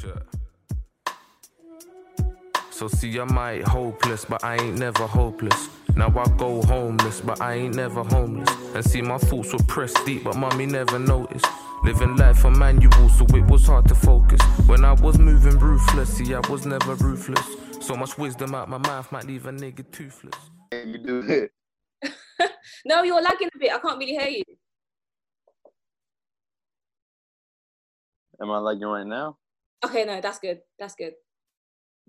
Sure. So see, I might hopeless, but I ain't never hopeless. Now I go homeless, but I ain't never homeless. And see, my thoughts were pressed deep, but mommy never noticed. Living life a manual, so it was hard to focus. When I was moving ruthless, see, I was never ruthless. So much wisdom out my mouth might leave a nigga toothless. You do it. no, you're lagging a bit. I can't really hear you. Am I lagging right now? Okay, no, that's good. That's good.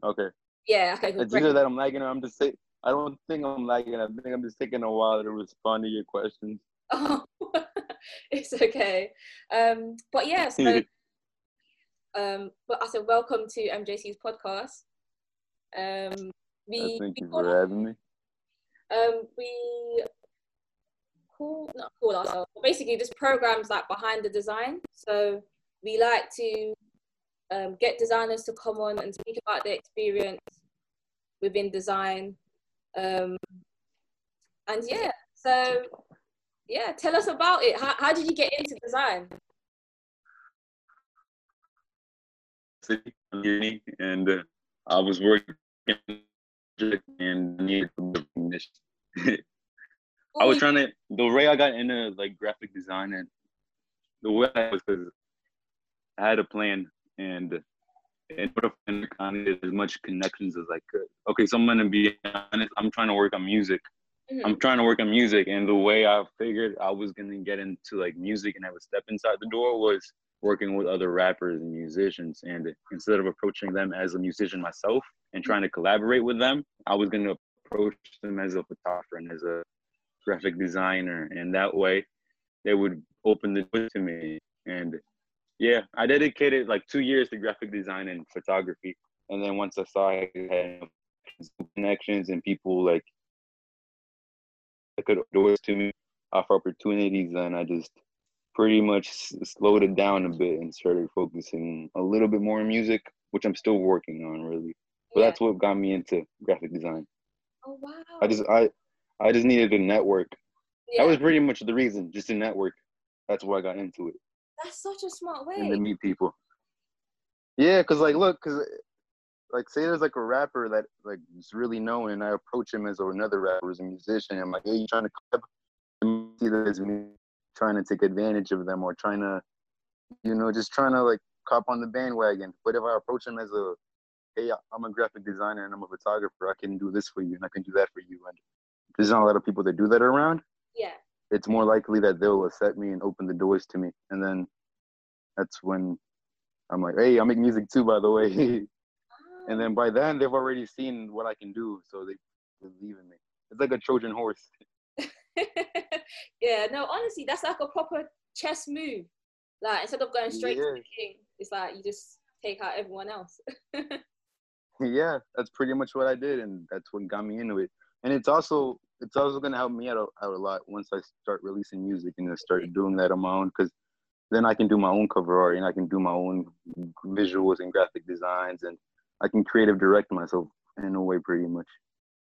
Okay. Yeah, okay, good. It's either that I'm lagging or I'm just saying. I don't think I'm lagging. I think I'm just taking a while to respond to your questions. Oh, it's okay. Um, but yeah, so um, but I said welcome to MJC's podcast. Um, we, Thank we you for having me. um, we call not call ourselves. Basically, this program's like behind the design. So we like to um, get designers to come on and speak about their experience within design. Um, and yeah, so yeah, tell us about it. How, how did you get into design? And uh, I was working and needed recognition. I was trying to the way I got into like graphic design and the way I was because I had a plan and in order for to as much connections as I could. Okay, so I'm gonna be honest. I'm trying to work on music. Mhm. I'm trying to work on music, and the way I figured I was gonna get into like music and have a step inside the door was working with other rappers and musicians. And instead of approaching them as a musician myself and trying to collaborate with them, I was gonna approach them as a photographer and as a graphic designer, and that way they would open the door to me. And yeah, I dedicated like two years to graphic design and photography. And then once I saw I had connections and people like that could doors to me, offer opportunities, then I just pretty much slowed it down a bit and started focusing a little bit more on music, which I'm still working on really. But Yeah. that's what got me into graphic design. Oh wow. I just I I just needed a network. yeah, That was pretty much the reason, just a network. That's why I got into it that's such a smart way. and to meet people. Yeah, cause like look, cause like say there's like a rapper that like is really known, and I approach him as another rapper, as a musician. I'm like, hey, you trying to collab? And See that as me trying to take advantage of them or trying to, you know, just trying to like cop on the bandwagon. But if I approach him as a, hey, I'm a graphic designer and I'm a photographer, I can do this for you and I can do that for you, and there's not a lot of people that do that around Yeah. It's more likely that they'll accept me and open the doors to me. And then that's when I'm like, hey, I make music too, by the way. and then by then they've already seen what I can do, so they believe in me. It's like a Trojan horse. yeah, no, honestly, that's like a proper chess move. Like instead of going straight to the king, it's like you just take out everyone else. yeah, that's pretty much what I did, and that's what got me into it. And it's also it's also gonna help me out a, out a lot once I start releasing music and I start doing that on my own, because then I can do my own cover art and I can do my own visuals and graphic designs, and I can creative direct myself in a way, pretty much.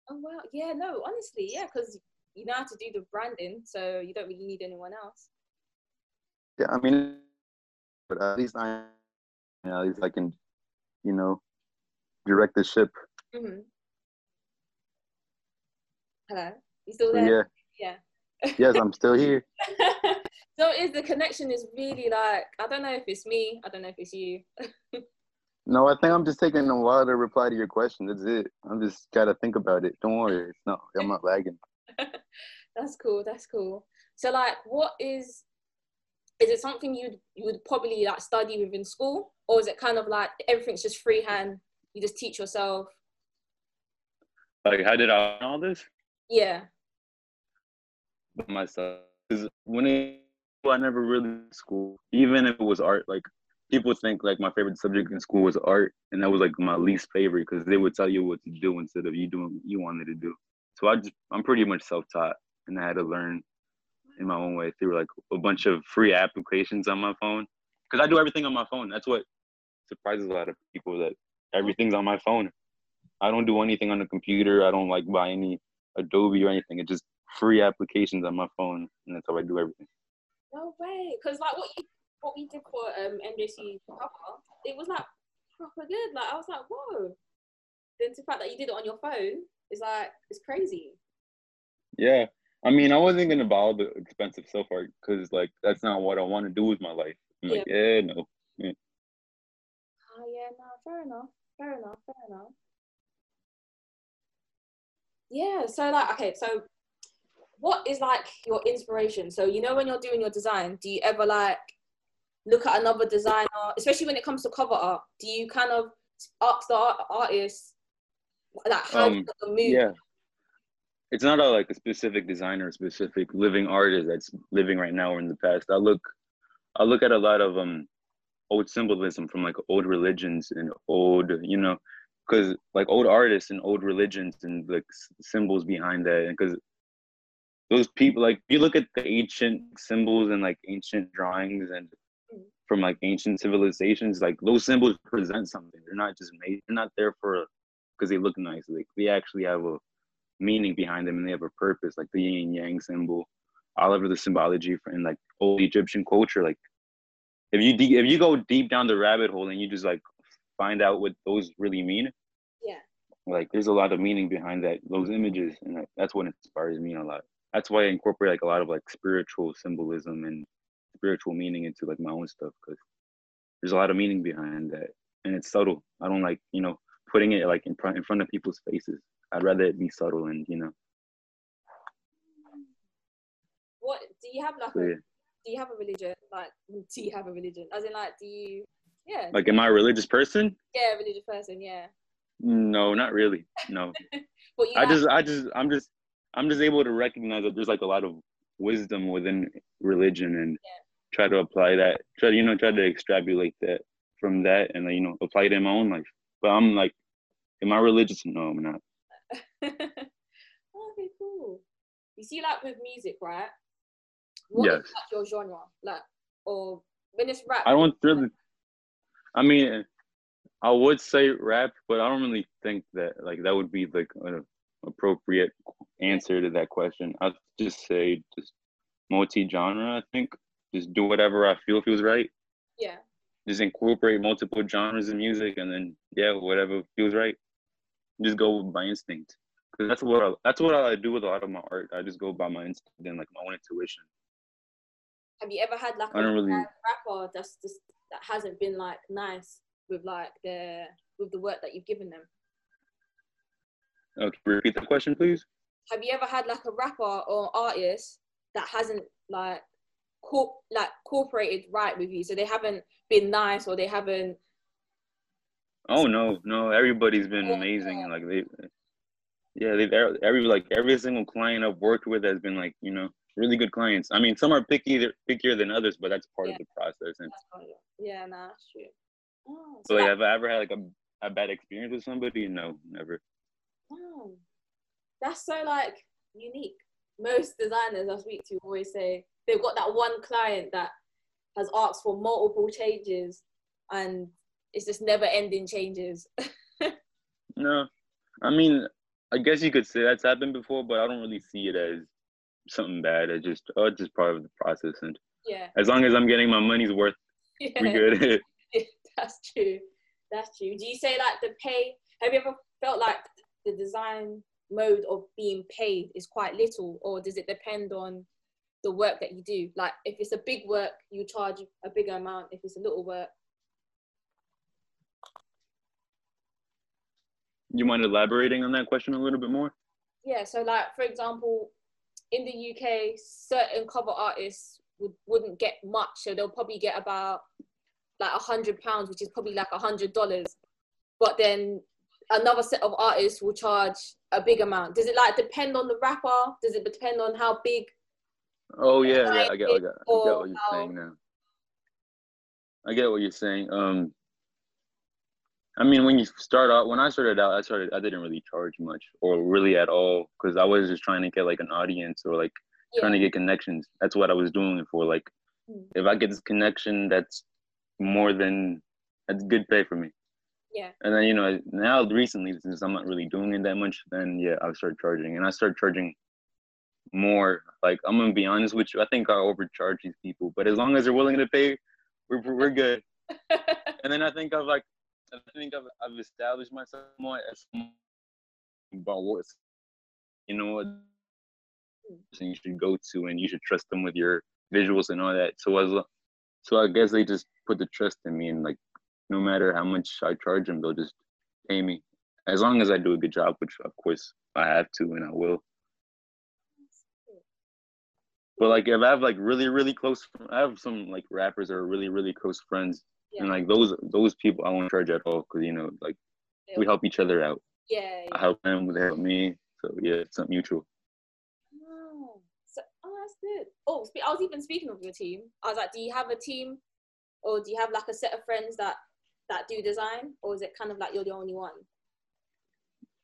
oh wow, yeah, no, honestly, yeah, because you know how to do the branding, so you don't really need anyone else. Yeah, I mean, but at least I, you know, at least I can, you know, direct the ship. hmm Hello, you still there? yeah, Yeah. yes, I'm still here. so is the connection is really like I don't know if it's me, I don't know if it's you. No, I think I'm just taking a while to reply to your question. That's it. I'm just gotta think about it. Don't worry, it's not. I'm not lagging. that's cool. That's cool. So like, what is? Is it something you you would probably like study within school, or is it kind of like everything's just freehand? You just teach yourself. Like, how did I learn all this? Yeah. Myself. Because when it, I never really school, even if it was art. Like, people think like my favorite subject in school was art, and that was like my least favorite because they would tell you what to do instead of you doing what you wanted to do. So I just I'm pretty much self-taught, and I had to learn in my own way through like a bunch of free applications on my phone. Because I do everything on my phone. That's what surprises a lot of people that everything's on my phone. I don't do anything on the computer. I don't like buy any Adobe or anything. It's just free applications on my phone, and that's how I do everything. No way. Because like what you what we did for um MJC cover, it was like proper good. Like I was like, whoa. Then the fact that you did it on your phone is like it's crazy. Yeah. I mean, I wasn't gonna buy all the expensive self art because like that's not what I want to do with my life. I'm like, yeah, no. Yeah. Oh yeah, no, fair enough. Fair enough, fair enough. Yeah, so like okay, so what is like your inspiration? So you know when you're doing your design, do you ever like look at another designer, especially when it comes to cover art? Do you kind of ask the art- artist like how Um, the move? Yeah. It's not a, like a specific designer, a specific living artist that's living right now or in the past. I look, I look at a lot of um, old symbolism from like old religions and old, you know, because like old artists and old religions and like symbols behind that, and because those people, like you look at the ancient symbols and like ancient drawings and from like ancient civilizations, like those symbols present something. They're not just made. They're not there for because they look nice. Like they actually have a meaning behind them and they have a purpose, like the yin and yang symbol, all over the symbology for, in like old Egyptian culture. Like if you de- if you go deep down the rabbit hole and you just like find out what those really mean. Like there's a lot of meaning behind that those mm-hmm. images, and that, that's what inspires me a lot. That's why I incorporate like a lot of like spiritual symbolism and spiritual meaning into like my own stuff because there's a lot of meaning behind that, and it's subtle. I don't like you know putting it like in front in front of people's faces. I'd rather it be subtle and you know. What do you have like So, a yeah. do you have a religion? Like do you have a religion? As in like do you yeah, Like, am I a religious person? yeah, religious person, yeah. No, not really. No, you I just, I just, I'm just, I'm just able to recognize that there's like a lot of wisdom within religion and try to apply that. Try to, you know, try to extrapolate that from that and you know apply it in my own life. But I'm like, am I religious? No, I'm not. Oh, okay, cool. You see, like with music, right? What is, Yes. like your genre? Like, or when it's rap? I don't really. I mean, I would say rap, but I don't really think that like that would be like an appropriate answer to that question. I'd just say just multi-genre. I think just do whatever I feel feels right. Yeah. Just incorporate multiple genres of music, and then yeah, whatever feels right. Just go by instinct. Cause that's what I, that's what I do with a lot of my art. I just go by my instinct and like my own intuition. Have you ever had like I a don't really- rapper that's just that hasn't been like nice with like their with the work that you've given them? Okay, repeat the question, please. Have you ever had like a rapper or artist that hasn't like corp like cooperated right with you? So they haven't been nice or they haven't Oh no, no, everybody's been Yeah. amazing like they yeah, they've every like every single client I've worked with has been like, you know, really good clients. I mean, some are picky pickier than others, but that's part Yeah. of the process. And that's part of it. Yeah, no, that's true. Oh, so so like that- have I ever had like a, a bad experience with somebody? No, never. Oh, that's so like unique. Most designers I speak to always say they've got that one client that has asked for multiple changes and it's just never ending changes. No. I mean, I guess you could say that's happened before, but I don't really see it as something bad. It's just oh, it's just part of the process and yeah. as long as I'm getting my money's worth, we yeah. good. That's true. That's true. Do you say like the pay? Have you ever felt like the design mode of being paid is quite little, or does it depend on the work that you do? Like if it's a big work, you charge a bigger amount. If it's a little work, you mind elaborating on that question a little bit more? yeah. So like for example, in the UK, certain cover artists would wouldn't get much, so they'll probably get about like a hundred pounds, which is probably like a hundred dollars. But then another set of artists will charge a big amount. Does it like depend on the rapper? Does it depend on how big? Oh yeah, yeah, I get, I get, I get what you're how- saying now. I get what you're saying. Um, I mean, when you start out, when I started out, I started, I didn't really charge much or really at all because I was just trying to get like an audience or like trying to get connections. That's what I was doing it for. Like, Mm. if I get this connection, that's more than that's good pay for me. Yeah. And then you know now recently since I'm not really doing it that much, then yeah, I'll start charging, and I start charging more. Like I'm gonna be honest with you, I think I overcharge these people, but as long as they're willing to pay, we're we're good. And then I think I've like I think I've, I've established myself more as about what you know what hmm. you should go to, and you should trust them with your visuals and all that. So as so I guess they just put the trust in me, and like no matter how much I charge them, they'll just pay me as long as I do a good job, which of course I have to and I will. But like if I have like really really close, I have some like rappers that are really really close friends, yeah. and like those those people I won't charge at all because you know like we help each other out. Yeah, yeah. I help them, they help me. So yeah, it's not mutual. Oh, so that's good. I was even speaking of your team. I was like, do you have a team, or do you have like a set of friends that that do design, or is it kind of like you're the only one?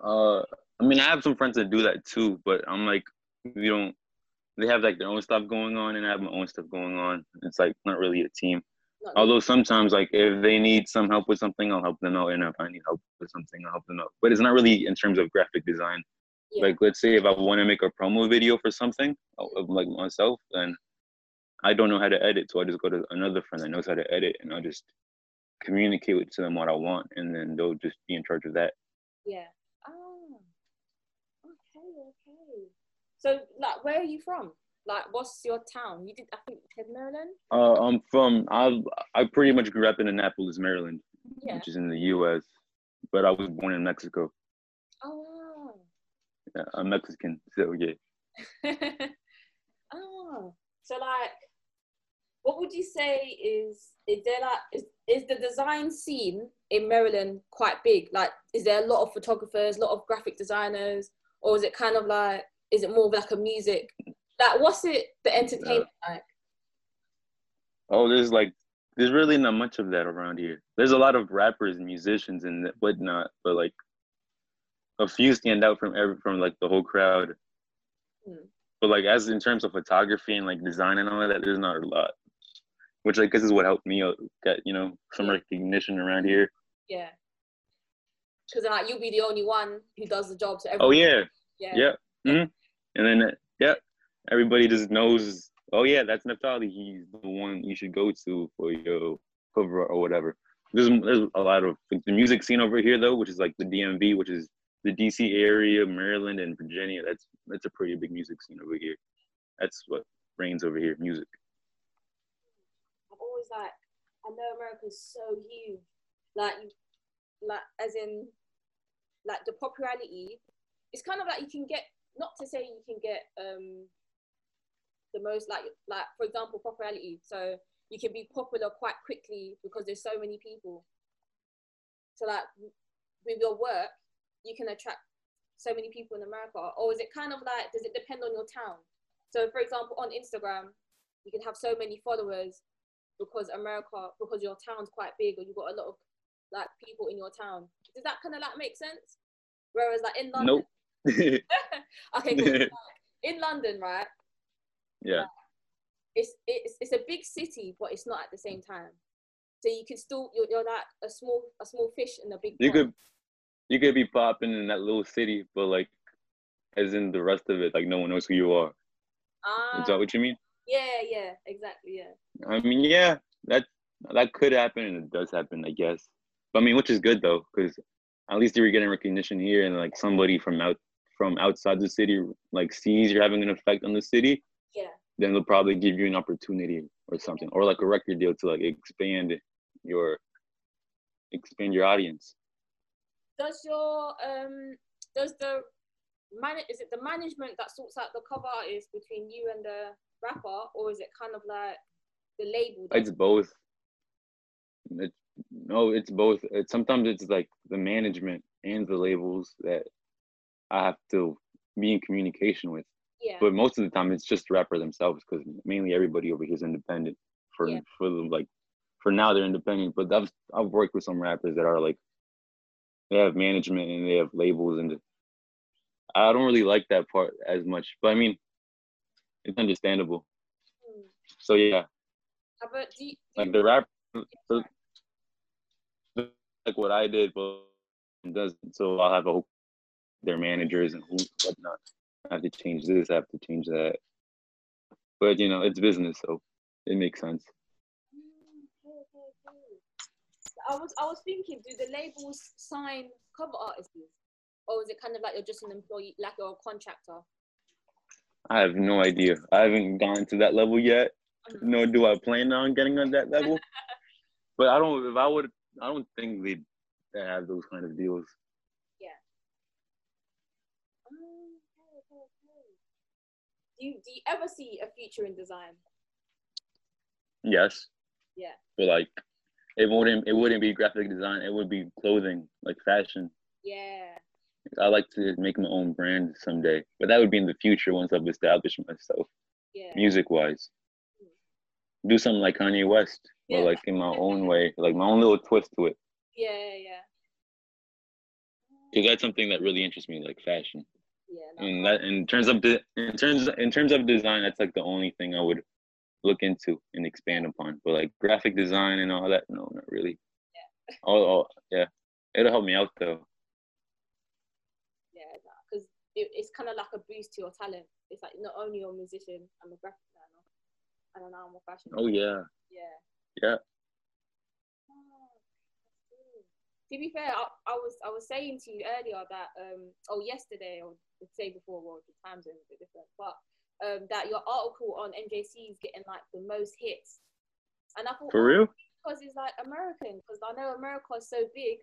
Uh, I mean, I have some friends that do that too, but I'm like, we don't they have like their own stuff going on and I have my own stuff going on. It's like not really a team. Not Although sometimes like if they need some help with something, I'll help them out. And if I need help with something, I'll help them out. But it's not really in terms of graphic design. Yeah. Like let's say if I want to make a promo video for something of like myself, then I don't know how to edit. So I just go to another friend that knows how to edit and I'll just communicate to them what I want and then they'll just be in charge of that. Yeah. Oh. Okay, okay. So, like, where are you from? Like, what's your town? You did, I think, you said Maryland. Uh, I'm from. I I pretty much grew up in Annapolis, Maryland, yeah. which is in the U.S. But I was born in Mexico. Yeah, I'm Mexican, so yeah. oh, so like, what would you say is is there like is, is the design scene in Maryland quite big? Like, is there a lot of photographers, a lot of graphic designers, or is it kind of like is it more like a music? Like, what's it? The entertainment yeah. like? Oh, there's like there's really not much of that around here. There's a lot of rappers and musicians and whatnot, but like a few stand out from every from like the whole crowd. Hmm. But like as in terms of photography and like design and all of that, there's not a lot. Which like this is what helped me get you know some recognition around here. Yeah. Because like you'll be the only one who does the job. So oh yeah. Yeah. Yeah. Mm-hmm. And then, yeah, everybody just knows, oh, yeah, that's Neftali. He's the one you should go to for your cover or whatever. There's, there's a lot of the music scene over here, though, which is like the DMV, which is the DC area, Maryland, and Virginia. That's that's a pretty big music scene over here. That's what reigns over here, music. I'm always like, I know America's so huge, like, like as in, like the popularity. It's kind of like you can get not to say you can get um the most like like for example popularity so you can be popular quite quickly because there's so many people so like with your work you can attract so many people in america or is it kind of like does it depend on your town so for example on instagram you can have so many followers because america because your town's quite big or you've got a lot of like people in your town does that kind of like make sense whereas like in london nope okay, cool. in London, right? Yeah. It's it's it's a big city, but it's not at the same time. So you can still you're, you're like a small a small fish in a big. You could you could be popping in that little city, but like, as in the rest of it, like no one knows who you are. Uh, Is that what you mean? Yeah, yeah, exactly, yeah. I mean, yeah, that that could happen, and it does happen, I guess. But I mean, which is good though, because at least you're getting recognition here, and like somebody from out from outside the city like sees you're having an effect on the city, yeah, then they'll probably give you an opportunity or something, or like a record deal to like expand your expand your audience. Does your um does the man is it the management that sorts out the cover artist between you and the rapper, or is it kind of like the label? It's both. It, no, it's both. It's sometimes it's like the management and the labels that I have to be in communication with. Yeah. But most of the time, it's just the rapper themselves because mainly everybody over here is independent. For yeah. for the, like, for now they're independent. But I've I've worked with some rappers that are like, they have management and they have labels, and I don't really like that part as much. But I mean, it's understandable. Mm. So yeah. But do you, do like the rap, like what I did, but doesn't. So I'll have a whole their managers and who whatnot. I have to change this, I have to change that. But you know, it's business, so it makes sense. I was I was thinking, do the labels sign cover artists, or is it kind of like you're just an employee, like you're a contractor? I have no idea. I haven't gone to that level yet. Mhm. Nor do I plan on getting on that level. but I don't. If I would, I don't think they they have those kind of deals. Yeah. Oh, okay, okay, okay. Do you do you ever see a future in design? Yes. Yeah. But like, it wouldn't. It wouldn't be graphic design. It would be clothing, like fashion. Yeah. I like to make my own brand someday, but that would be in the future once I've established myself, Yeah. music wise. Do something like Kanye West, Yeah. or like in my own way, like my own little twist to it. Yeah, yeah. Because that's something that really interests me, like fashion. Yeah. no, And that, in terms of de- in terms in terms of design, that's like the only thing I would look into and expand upon. But like graphic design and all that, no, not really. Yeah. Oh, oh yeah, it'll help me out though. yeah, because it, it's kind of like a boost to your talent. It's like not only you're a musician, I'm a graphic designer, and then I'm a fashion. Oh yeah, Yeah. Yeah. Oh, cool. To be fair, I, I was I was saying to you earlier that um oh yesterday or the day before, well the times are a bit different, but um that your article on MJC is getting like the most hits, and I thought for oh, real. because it's like American because I know America is so big,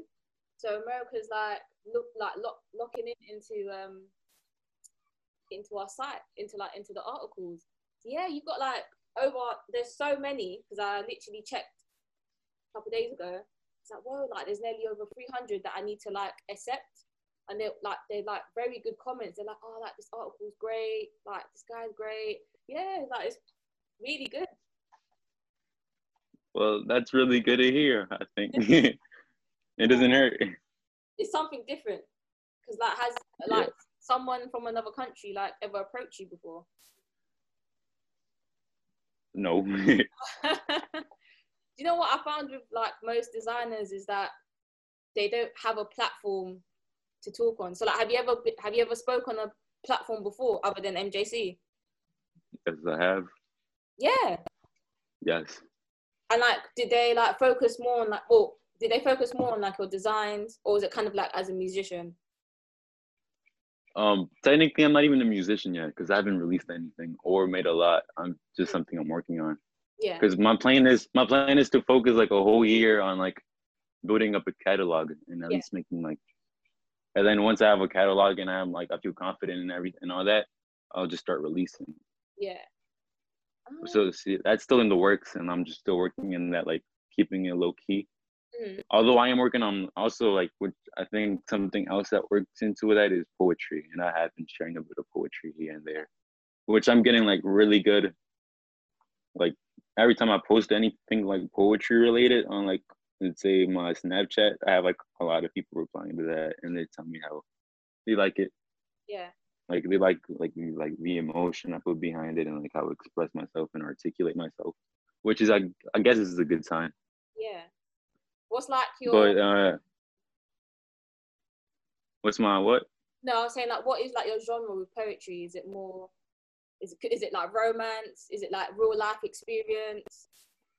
so America's like look like lock, locking in into um into our site into like into the articles. Yeah, you've got like over there's so many because I literally checked a couple of days ago. It's like whoa, like there's nearly over 300 that I need to like accept, and they're like they're like very good comments. They're like oh like this article's great, like this guy's great. Yeah, like it's really good. Well, that's really good to hear. I think it doesn't hurt. it's something different because like has like someone from another country like ever approached you before No. do you know what i found with like most designers is that they don't have a platform to talk on so like have you ever have you ever spoke on a platform before other than mjc yes, I have. yeah Yes. and like did they like focus more on like well did they focus more on like your designs or was it kind of like as a musician Um, technically, I'm not even a musician yet because I haven't released anything or made a lot. I'm just something I'm working on. yeah Because my plan is my plan is to focus like a whole year on like building up a catalog and at Yeah. least making like, and then once I have a catalog and I'm like I feel confident in everything and all that, I'll just start releasing. yeah Oh, So see, that's still in the works, and I'm just still working in that like keeping it low key. mm, although I am working on also like which I think something else that works into that is poetry, and I have been sharing a bit of poetry here and there, which I'm getting like really good. Like every time I post anything like poetry related on like let's say my Snapchat, I have like a lot of people replying to that, and they tell me how they like it. yeah Like they like like like the emotion I put behind it, and like how I express myself and articulate myself, which is I I guess this is a good sign. yeah what's like your But uh, what's my what? No, I was saying like, what is like your genre with poetry? Is it more? Is it is it like romance? Is it like real life experience?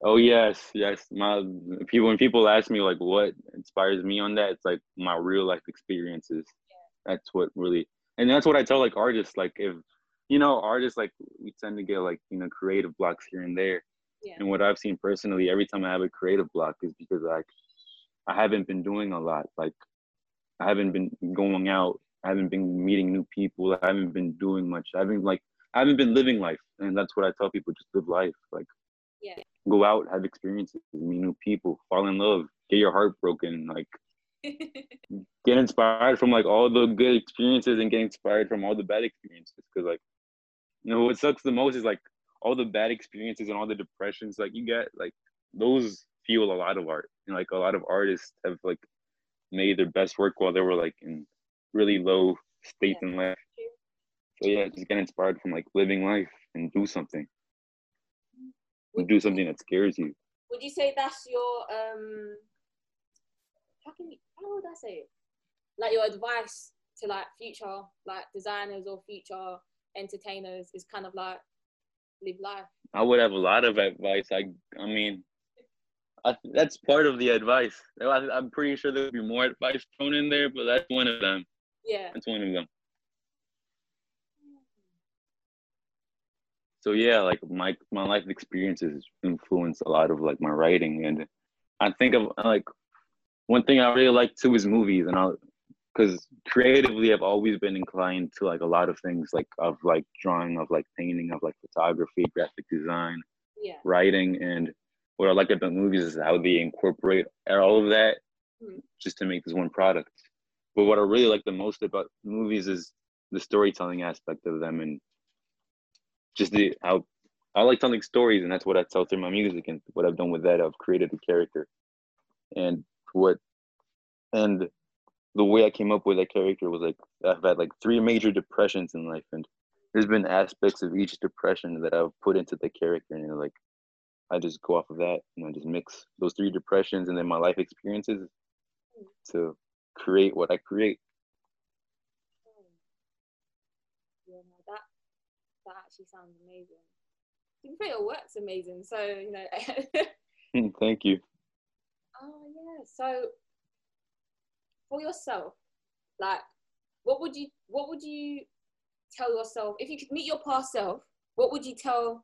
Oh yes, yes. My people when people ask me like what inspires me on that, it's like my real life experiences. That's what really, and that's what I tell like artists. Like if you know artists, like we tend to get like you know creative blocks here and there. Yeah. And what I've seen personally, every time I have a creative block, is because like I haven't been doing a lot. Like I haven't been going out. I haven't been meeting new people. I haven't been doing much. I haven't like I haven't been living life, and that's what I tell people: just live life. Like Yeah. Go out, have experiences, meet new people, fall in love, get your heart broken, like get inspired from like all the good experiences and get inspired from all the bad experiences. Because like, you know, what sucks the most is like all the bad experiences and all the depressions like you get, like those fuel a lot of art. And like a lot of artists have like made their best work while they were like in really low states in life. So yeah, just get inspired from like living life and do something. Would, Do something that scares you. would you say that's your um? How can you? How would I say it? Like your advice to like future like designers or future entertainers is kind of like live life. I would have a lot of advice. I I mean, I, that's part of the advice. I, I'm pretty sure there'll be more advice thrown in there, but that's one of them. Yeah. That's one of them. So yeah, like my my life experiences influence a lot of like my writing, and I think of like one thing I really like too is movies, and I'll because creatively I've always been inclined to like a lot of things like of like drawing, of like painting, of like photography, graphic design, Yeah. writing, and what I like about movies is how they incorporate all of that Mhm. just to make this one product. But what I really like the most about movies is the storytelling aspect of them and just the how I like telling stories and that's what I tell through my music and what I've done with that I've created a character and what and the way I came up with that character was like I've had like three major depressions in life and there's been aspects of each depression that I've put into the character and like I just go off of that and I just mix those three depressions and then my life experiences to create what I create. Yeah, no, that that actually sounds amazing. To be fair, your work's amazing. So you know. Mm, thank you. oh yeah. So for yourself, like, what would you what would you tell yourself if you could meet your past self? What would you tell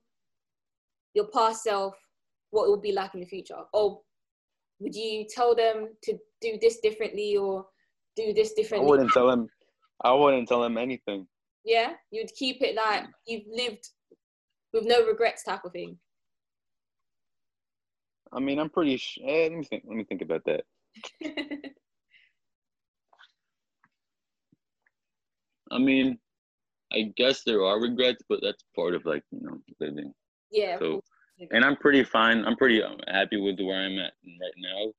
your past self what it would be like in the future? Or would you tell them to do this differently or do this differently? I wouldn't tell them. I wouldn't tell them anything. Yeah, you'd keep it like you've lived with no regrets type of thing. I mean I'm pretty sh- eh, let me think let me think about that. I mean I guess there are regrets, but that's part of like, you know, living. yeah. So- And I'm pretty fine. I'm pretty um, happy with where I'm at right now.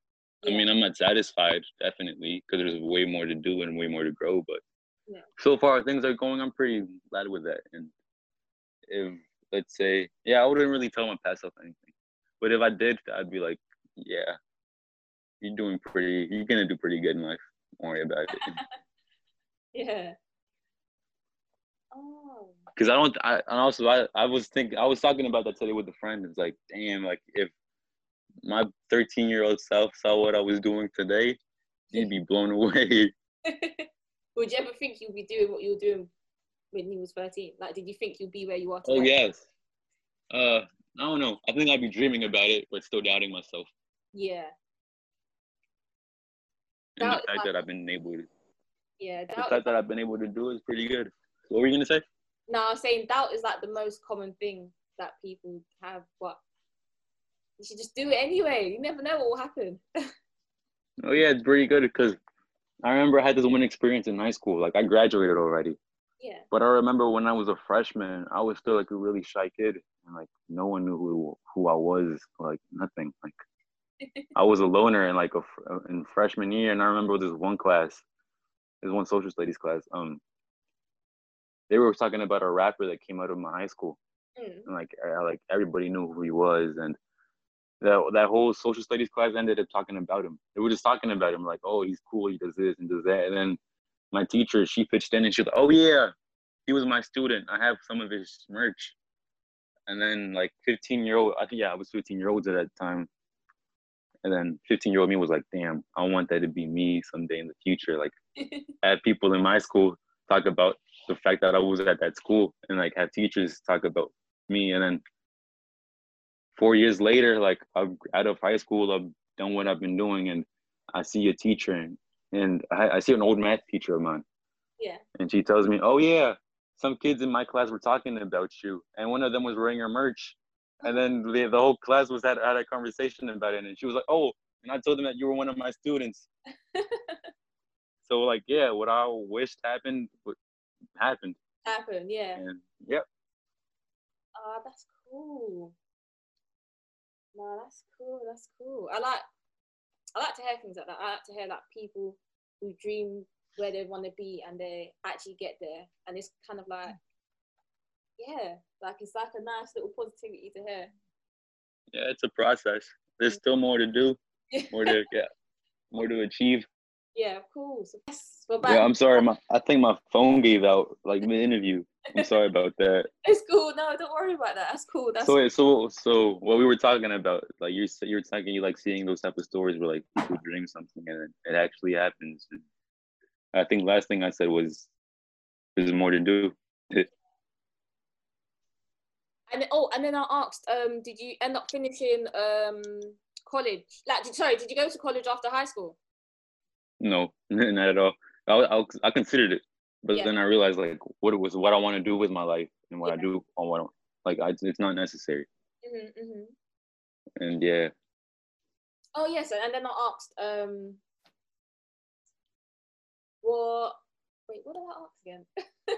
I mean, I'm not satisfied, definitely, because there's way more to do and way more to grow. But Yeah. so far, things are going. I'm pretty glad with that. And if let's say, yeah, I wouldn't really tell my past self anything. But if I did, I'd be like, yeah, you're doing pretty. You're gonna do pretty good in life. Don't worry about it. yeah. Oh. Because I don't. I and also I I was thinking I was talking about that today with a friend. It's like, damn, like if my 13 year old self saw what I was doing today, he'd be blown away. Would you ever think you'd be doing what you were doing when you was 13? Like, did you think you'd be where you are today? Oh yes. Uh, I don't know. I think I'd be dreaming about it, but still doubting myself. Yeah. And Doubt the fact that I've been able to, Yeah. the Doubt fact that I've been able to do is pretty good. What were you gonna say? no, I'm saying doubt is like the most common thing that people have, but you should just do it anyway. You never know what will happen. Oh yeah, it's pretty good because I remember I had this one experience in high school. Like I graduated already, yeah. but I remember when I was a freshman, I was still like a really shy kid, and like no one knew who who I was. Like nothing. Like I was a loner in like a in freshman year, and I remember this one class, this one social studies class. Um, they were talking about a rapper that came out of my high school, Mm. and like I, like everybody knew who he was, and that that whole social studies class ended up talking about him. They were just talking about him, like, oh, he's cool, he does this and does that, and then my teacher she pitched in and she was like, oh yeah, he was my student. I have some of his merch. And then like 15 year old, I think yeah, I was 15 year olds at that time. And then 15 year old me was like, damn, I want that to be me someday in the future. Like I had people in my school talk about the fact that I was at that school and like have teachers talk about me. And then four years later, like I'm out of high school, I've done what I've been doing and I see a teacher and, and I, I see an old math teacher of mine Yeah. and she tells me, "Oh yeah, some kids in my class were talking about you, and one of them was wearing your merch." And then the, the whole class was had, had a conversation about it, and she was like, "Oh," and I told them that you were one of my students. so like, yeah, what I wished happened happened, Happened, yeah. and yep, Oh, that's cool. No, that's cool. That's cool. I like I like to hear things like that. I like to hear like people who dream where they want to be and they actually get there. And it's kind of like, yeah, like it's like a nice little positivity to hear. yeah, it's a process. There's mm. still more to do, more to yeah, more to achieve. Yeah, of course. Yes, yeah, I'm sorry. My, I think my phone gave out like mid interview. I'm sorry about that. It's cool. No, don't worry about that. That's cool. That's so wait, so so what we were talking about, like you're you're talking, you like seeing those type of stories where like people dream something and it actually happens. And I think last thing I said was, "There's more to do." and oh, and then I asked, um, did you end up finishing um college? Like, did, sorry, did you go to college after high school? No, not at all. I, I, I considered it, but yeah. then I realized like what it was, what I want to do with my life, and what yeah. I do on what like I, it's not necessary. Mm-hmm, mm-hmm. And yeah. Oh yes, and then I asked, um, what? Wait, what did I ask again?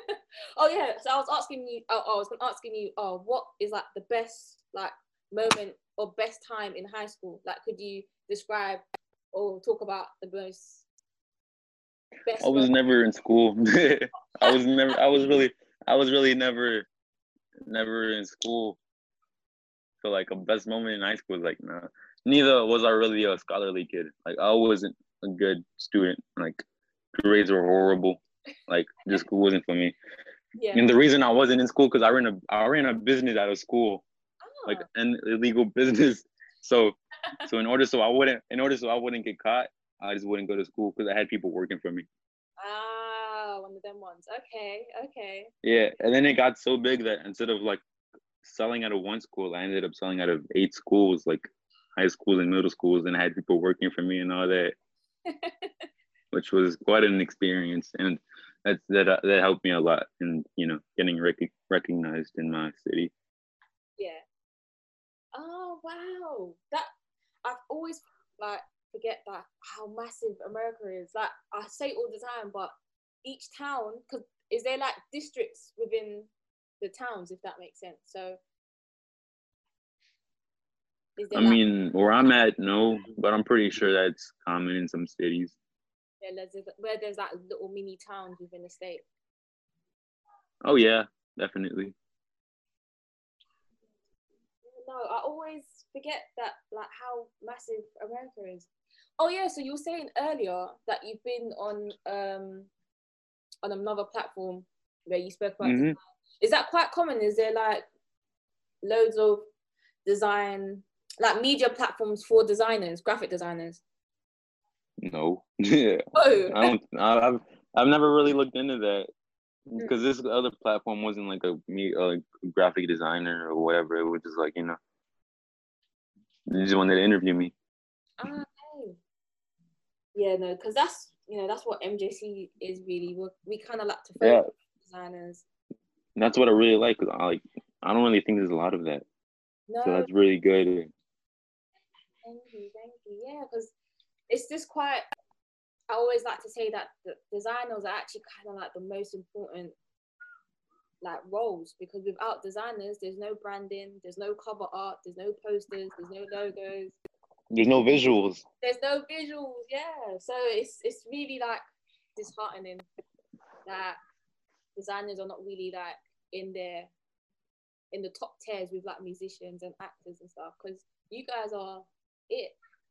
oh yeah, so I was asking you. Oh, I was asking you. Oh, what is like the best like moment or best time in high school? Like, could you describe or talk about the most I was never in school. I was never. I was really. I was really never, never in school. So like a best moment in high school was like nah. Neither was I really a scholarly kid. Like I wasn't a good student. Like grades were horrible. Like this school wasn't for me. Yeah. And the reason I wasn't in school because I ran a I ran a business out of school, oh. like an illegal business. So, so in order so I wouldn't in order so I wouldn't get caught, I just wouldn't go to school because I had people working for me. Ah, one of them ones. Okay, okay. Yeah, and then it got so big that instead of like selling out of one school, I ended up selling out of eight schools, like high schools and middle schools, and I had people working for me and all that, which was quite an experience, and that's that uh, that helped me a lot in you know getting rec- recognized in my city. Yeah. Oh wow, that I've always like forget that how massive America is. Like I say all the time, but each town, because is there like districts within the towns, if that makes sense. So. I like, mean, where I'm at, no, but I'm pretty sure that's common in some cities. Yeah, there's, where there's like little mini towns within the state. Oh yeah, definitely. No, I always forget that like how massive America is. Oh yeah, so you were saying earlier that you've been on um on another platform where you spoke about. Mm-hmm. Is that quite common? Is there like loads of design like media platforms for designers, graphic designers? No. yeah. Oh. I don't. I've I've never really looked into that because mm. this other platform wasn't like a me a graphic designer or whatever. It was just like you know, they just wanted to interview me. Ah, yeah, no, because that's you know that's what MJC is really. We're, we kind of like to yeah. designers. And That's what I really like. Cause I like I don't really think there's a lot of that. No. So that's really good. Thank you, thank you. Yeah, because it's just quite. I always like to say that the designers are actually kind of like the most important like roles because without designers, there's no branding, there's no cover art, there's no posters, there's no logos, there's no visuals. There's no visuals, yeah. So it's it's really like disheartening that designers are not really like in there in the top tiers with like musicians and actors and stuff because you guys are it.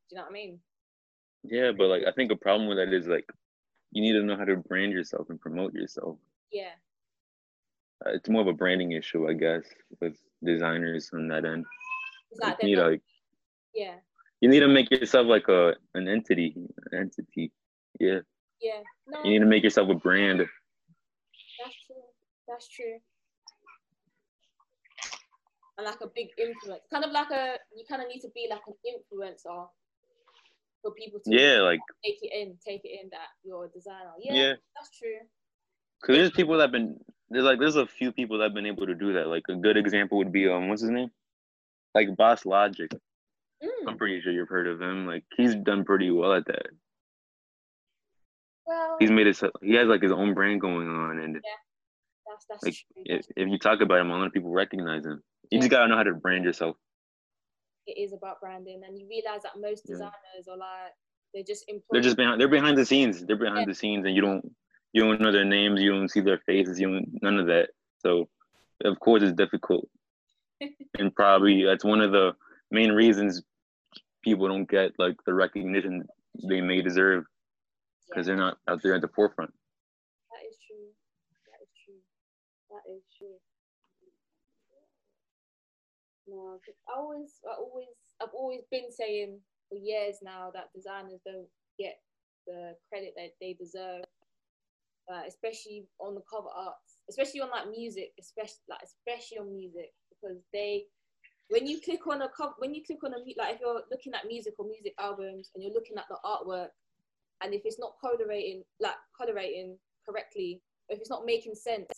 Do you know what I mean? Yeah, but like I think a problem with that is like you need to know how to brand yourself and promote yourself. Yeah. Uh, it's more of a branding issue, I guess, with designers on that end. Like, you need like yeah you need to make yourself like a an entity, an entity. Yeah. Yeah. No. You need to make yourself a brand. That's true. That's true. And like a big influence, kind of like a you kind of need to be like an influencer for people to yeah like take it in, take it in that you're a designer. Yeah, yeah. that's true. Cause there's people that have been there's like there's a few people that have been able to do that. Like a good example would be um what's his name, like Boss Logic. Mm. I'm pretty sure you've heard of him. Like he's done pretty well at that. Well, he's made it. So, he has like his own brand going on, and yeah, that's that's like true. If, if you talk about him, a lot of people recognize him. You yeah. just gotta know how to brand yourself. It is about branding, and you realize that most designers yeah. are like they're just employed. They're just behind. They're behind the scenes. They're behind yeah. the scenes, and you don't you don't know their names. You don't see their faces. You don't none of that. So, of course, it's difficult, and probably that's one of the main reasons people don't get like the recognition they may deserve. because they're not out there at the forefront. That is true. That is true. That is true. No, I always, I always, I've always been saying for years now that designers don't get the credit that they deserve, uh, especially on the cover arts, especially on like music, especially like especially on music because they, when you click on a cover, when you click on a like if you're looking at music or music albums and you're looking at the artwork, and if it's not colorating like colorating correctly, if it's not making sense,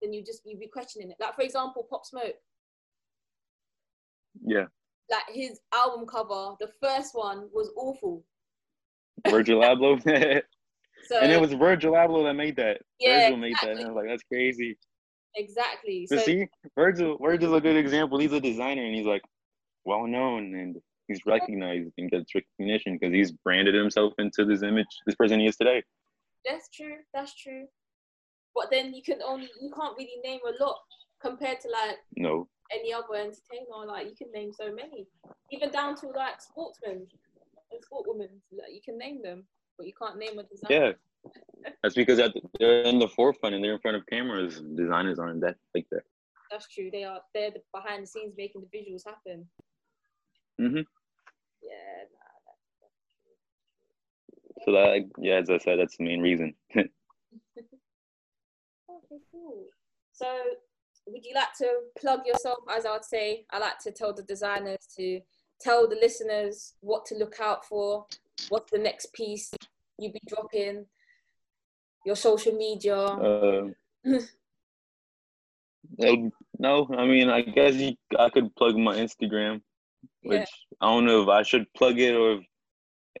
then you just you be questioning it. Like for example, Pop Smoke Yeah, like his album cover, the first one was awful. Virgil Abloh, So and it was Virgil Abloh that made that. Yeah, Virgil made that. And I was like, that's crazy. Exactly. So see, Virgil, Virgil's a good example. He's a designer, and he's like well known, and he's recognized and gets recognition because he's branded himself into this image, this person he is today. that's true. That's true. But then you can only you can't really name a lot compared to like No, any other entertainer. Like you can name so many, even down to like sportsmen and sportwomen. Like you can name them, but you can't name a designer. yeah, that's because they're in the forefront and they're in front of cameras. Designers aren't that like that. That's true. They are they're the behind the scenes making the visuals happen. Mhm. Yeah, nah, that's, that's true. So that, yeah, as I said, that's the main reason. Okay, cool. So, would you like to plug yourself? As I would say, I like to tell the designers to tell the listeners what to look out for, what's the next piece you'd be dropping, your social media. Uh, no, I mean, I guess you, I could plug my Instagram, which Yeah. I don't know if I should plug it or if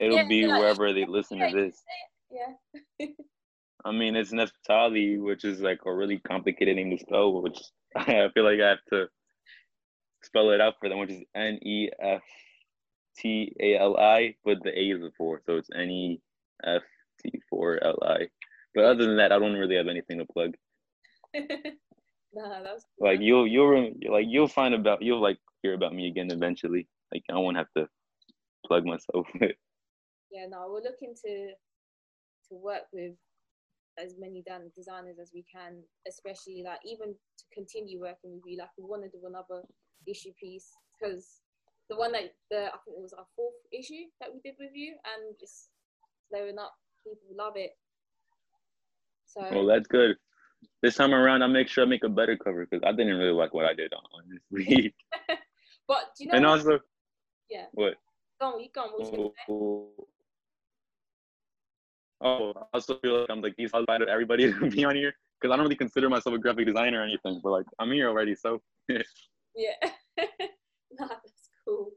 it'll Yeah, be yeah, wherever they listen to this. yeah. I mean, it's Neftali, which is like a really complicated name to spell, which I feel like I have to spell it out for them, which is N E F T A L I, but the A is before, so it's N E F T 4 L I. But other than that, I don't really have anything to plug. nah, that's Like you'll you'll like you'll find about you'll like hear about me again eventually. Like I won't have to plug myself. yeah. No, we're looking to to work with as many designers as we can, especially like even to continue working with you. Like we want to do another issue piece because the one that the I think it was our fourth issue that we did with you, and it's blowing up. People love it. Oh, so well, that's good. This time around, I'll make sure I make a better cover because I didn't really like what I did, honestly. but do you know? and what? also, yeah, what? go on, you go on. What was you gonna say? Oh, oh, I also feel like I'm like these outside of everybody to be on here because I don't really consider myself a graphic designer or anything, but like I'm here already, so Yeah. nah, that's cool.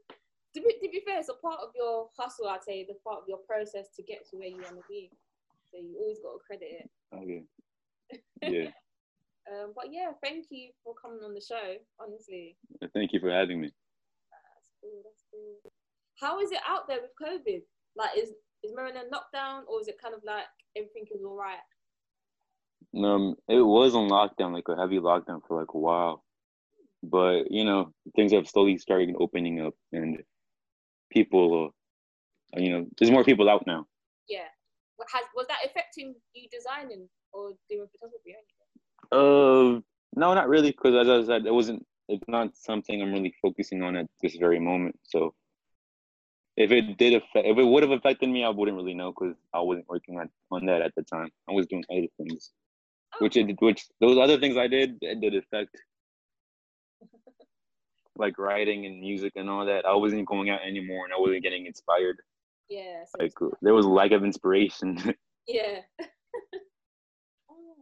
To be, to be fair, it's a part of your hustle, I'd say, the part of your process to get to where you want to be. So you always got to credit it. okay. Yeah, Um, but yeah, thank you for coming on the show, honestly. thank you for having me. That's cool, that's cool. How is it out there with COVID? Like, is, is Maryland lockdown or is it kind of like everything is all right? Um, it was on lockdown, like a heavy lockdown for like a while, but you know things have slowly started opening up, and people, uh, you know, there's more people out now. Yeah. What Has, was that affecting you designing or doing photography? or anything? Uh, no, not really, because as I said, it wasn't. It's not something I'm really focusing on at this very moment. So, if it did affect, if it would have affected me, I wouldn't really know because I wasn't working on on that at the time. I was doing other things, which it which those other things I did it did affect, like writing and music and all that. I wasn't going out anymore, and I wasn't getting inspired. Yeah. So Like there was a lack of inspiration. Yeah. oh.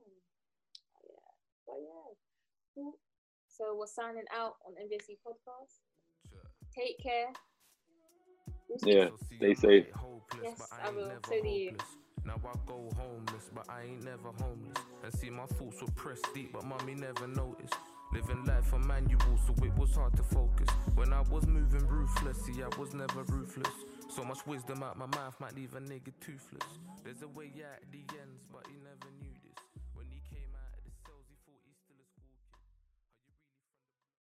Yeah. But yeah. Cool. So we're signing out on NBC podcast. Take care. We'll Yeah. Stay safe. Yes, I will. So do you. Now I go homeless, but I ain't never homeless. And see, my thoughts were pressed deep, but mommy never noticed. Living life a manual, so it was hard to focus. When I was moving ruthless, see, I was never ruthless. So much wisdom out my mouth might leave a nigga toothless. There's a way out the ends, but he never knew.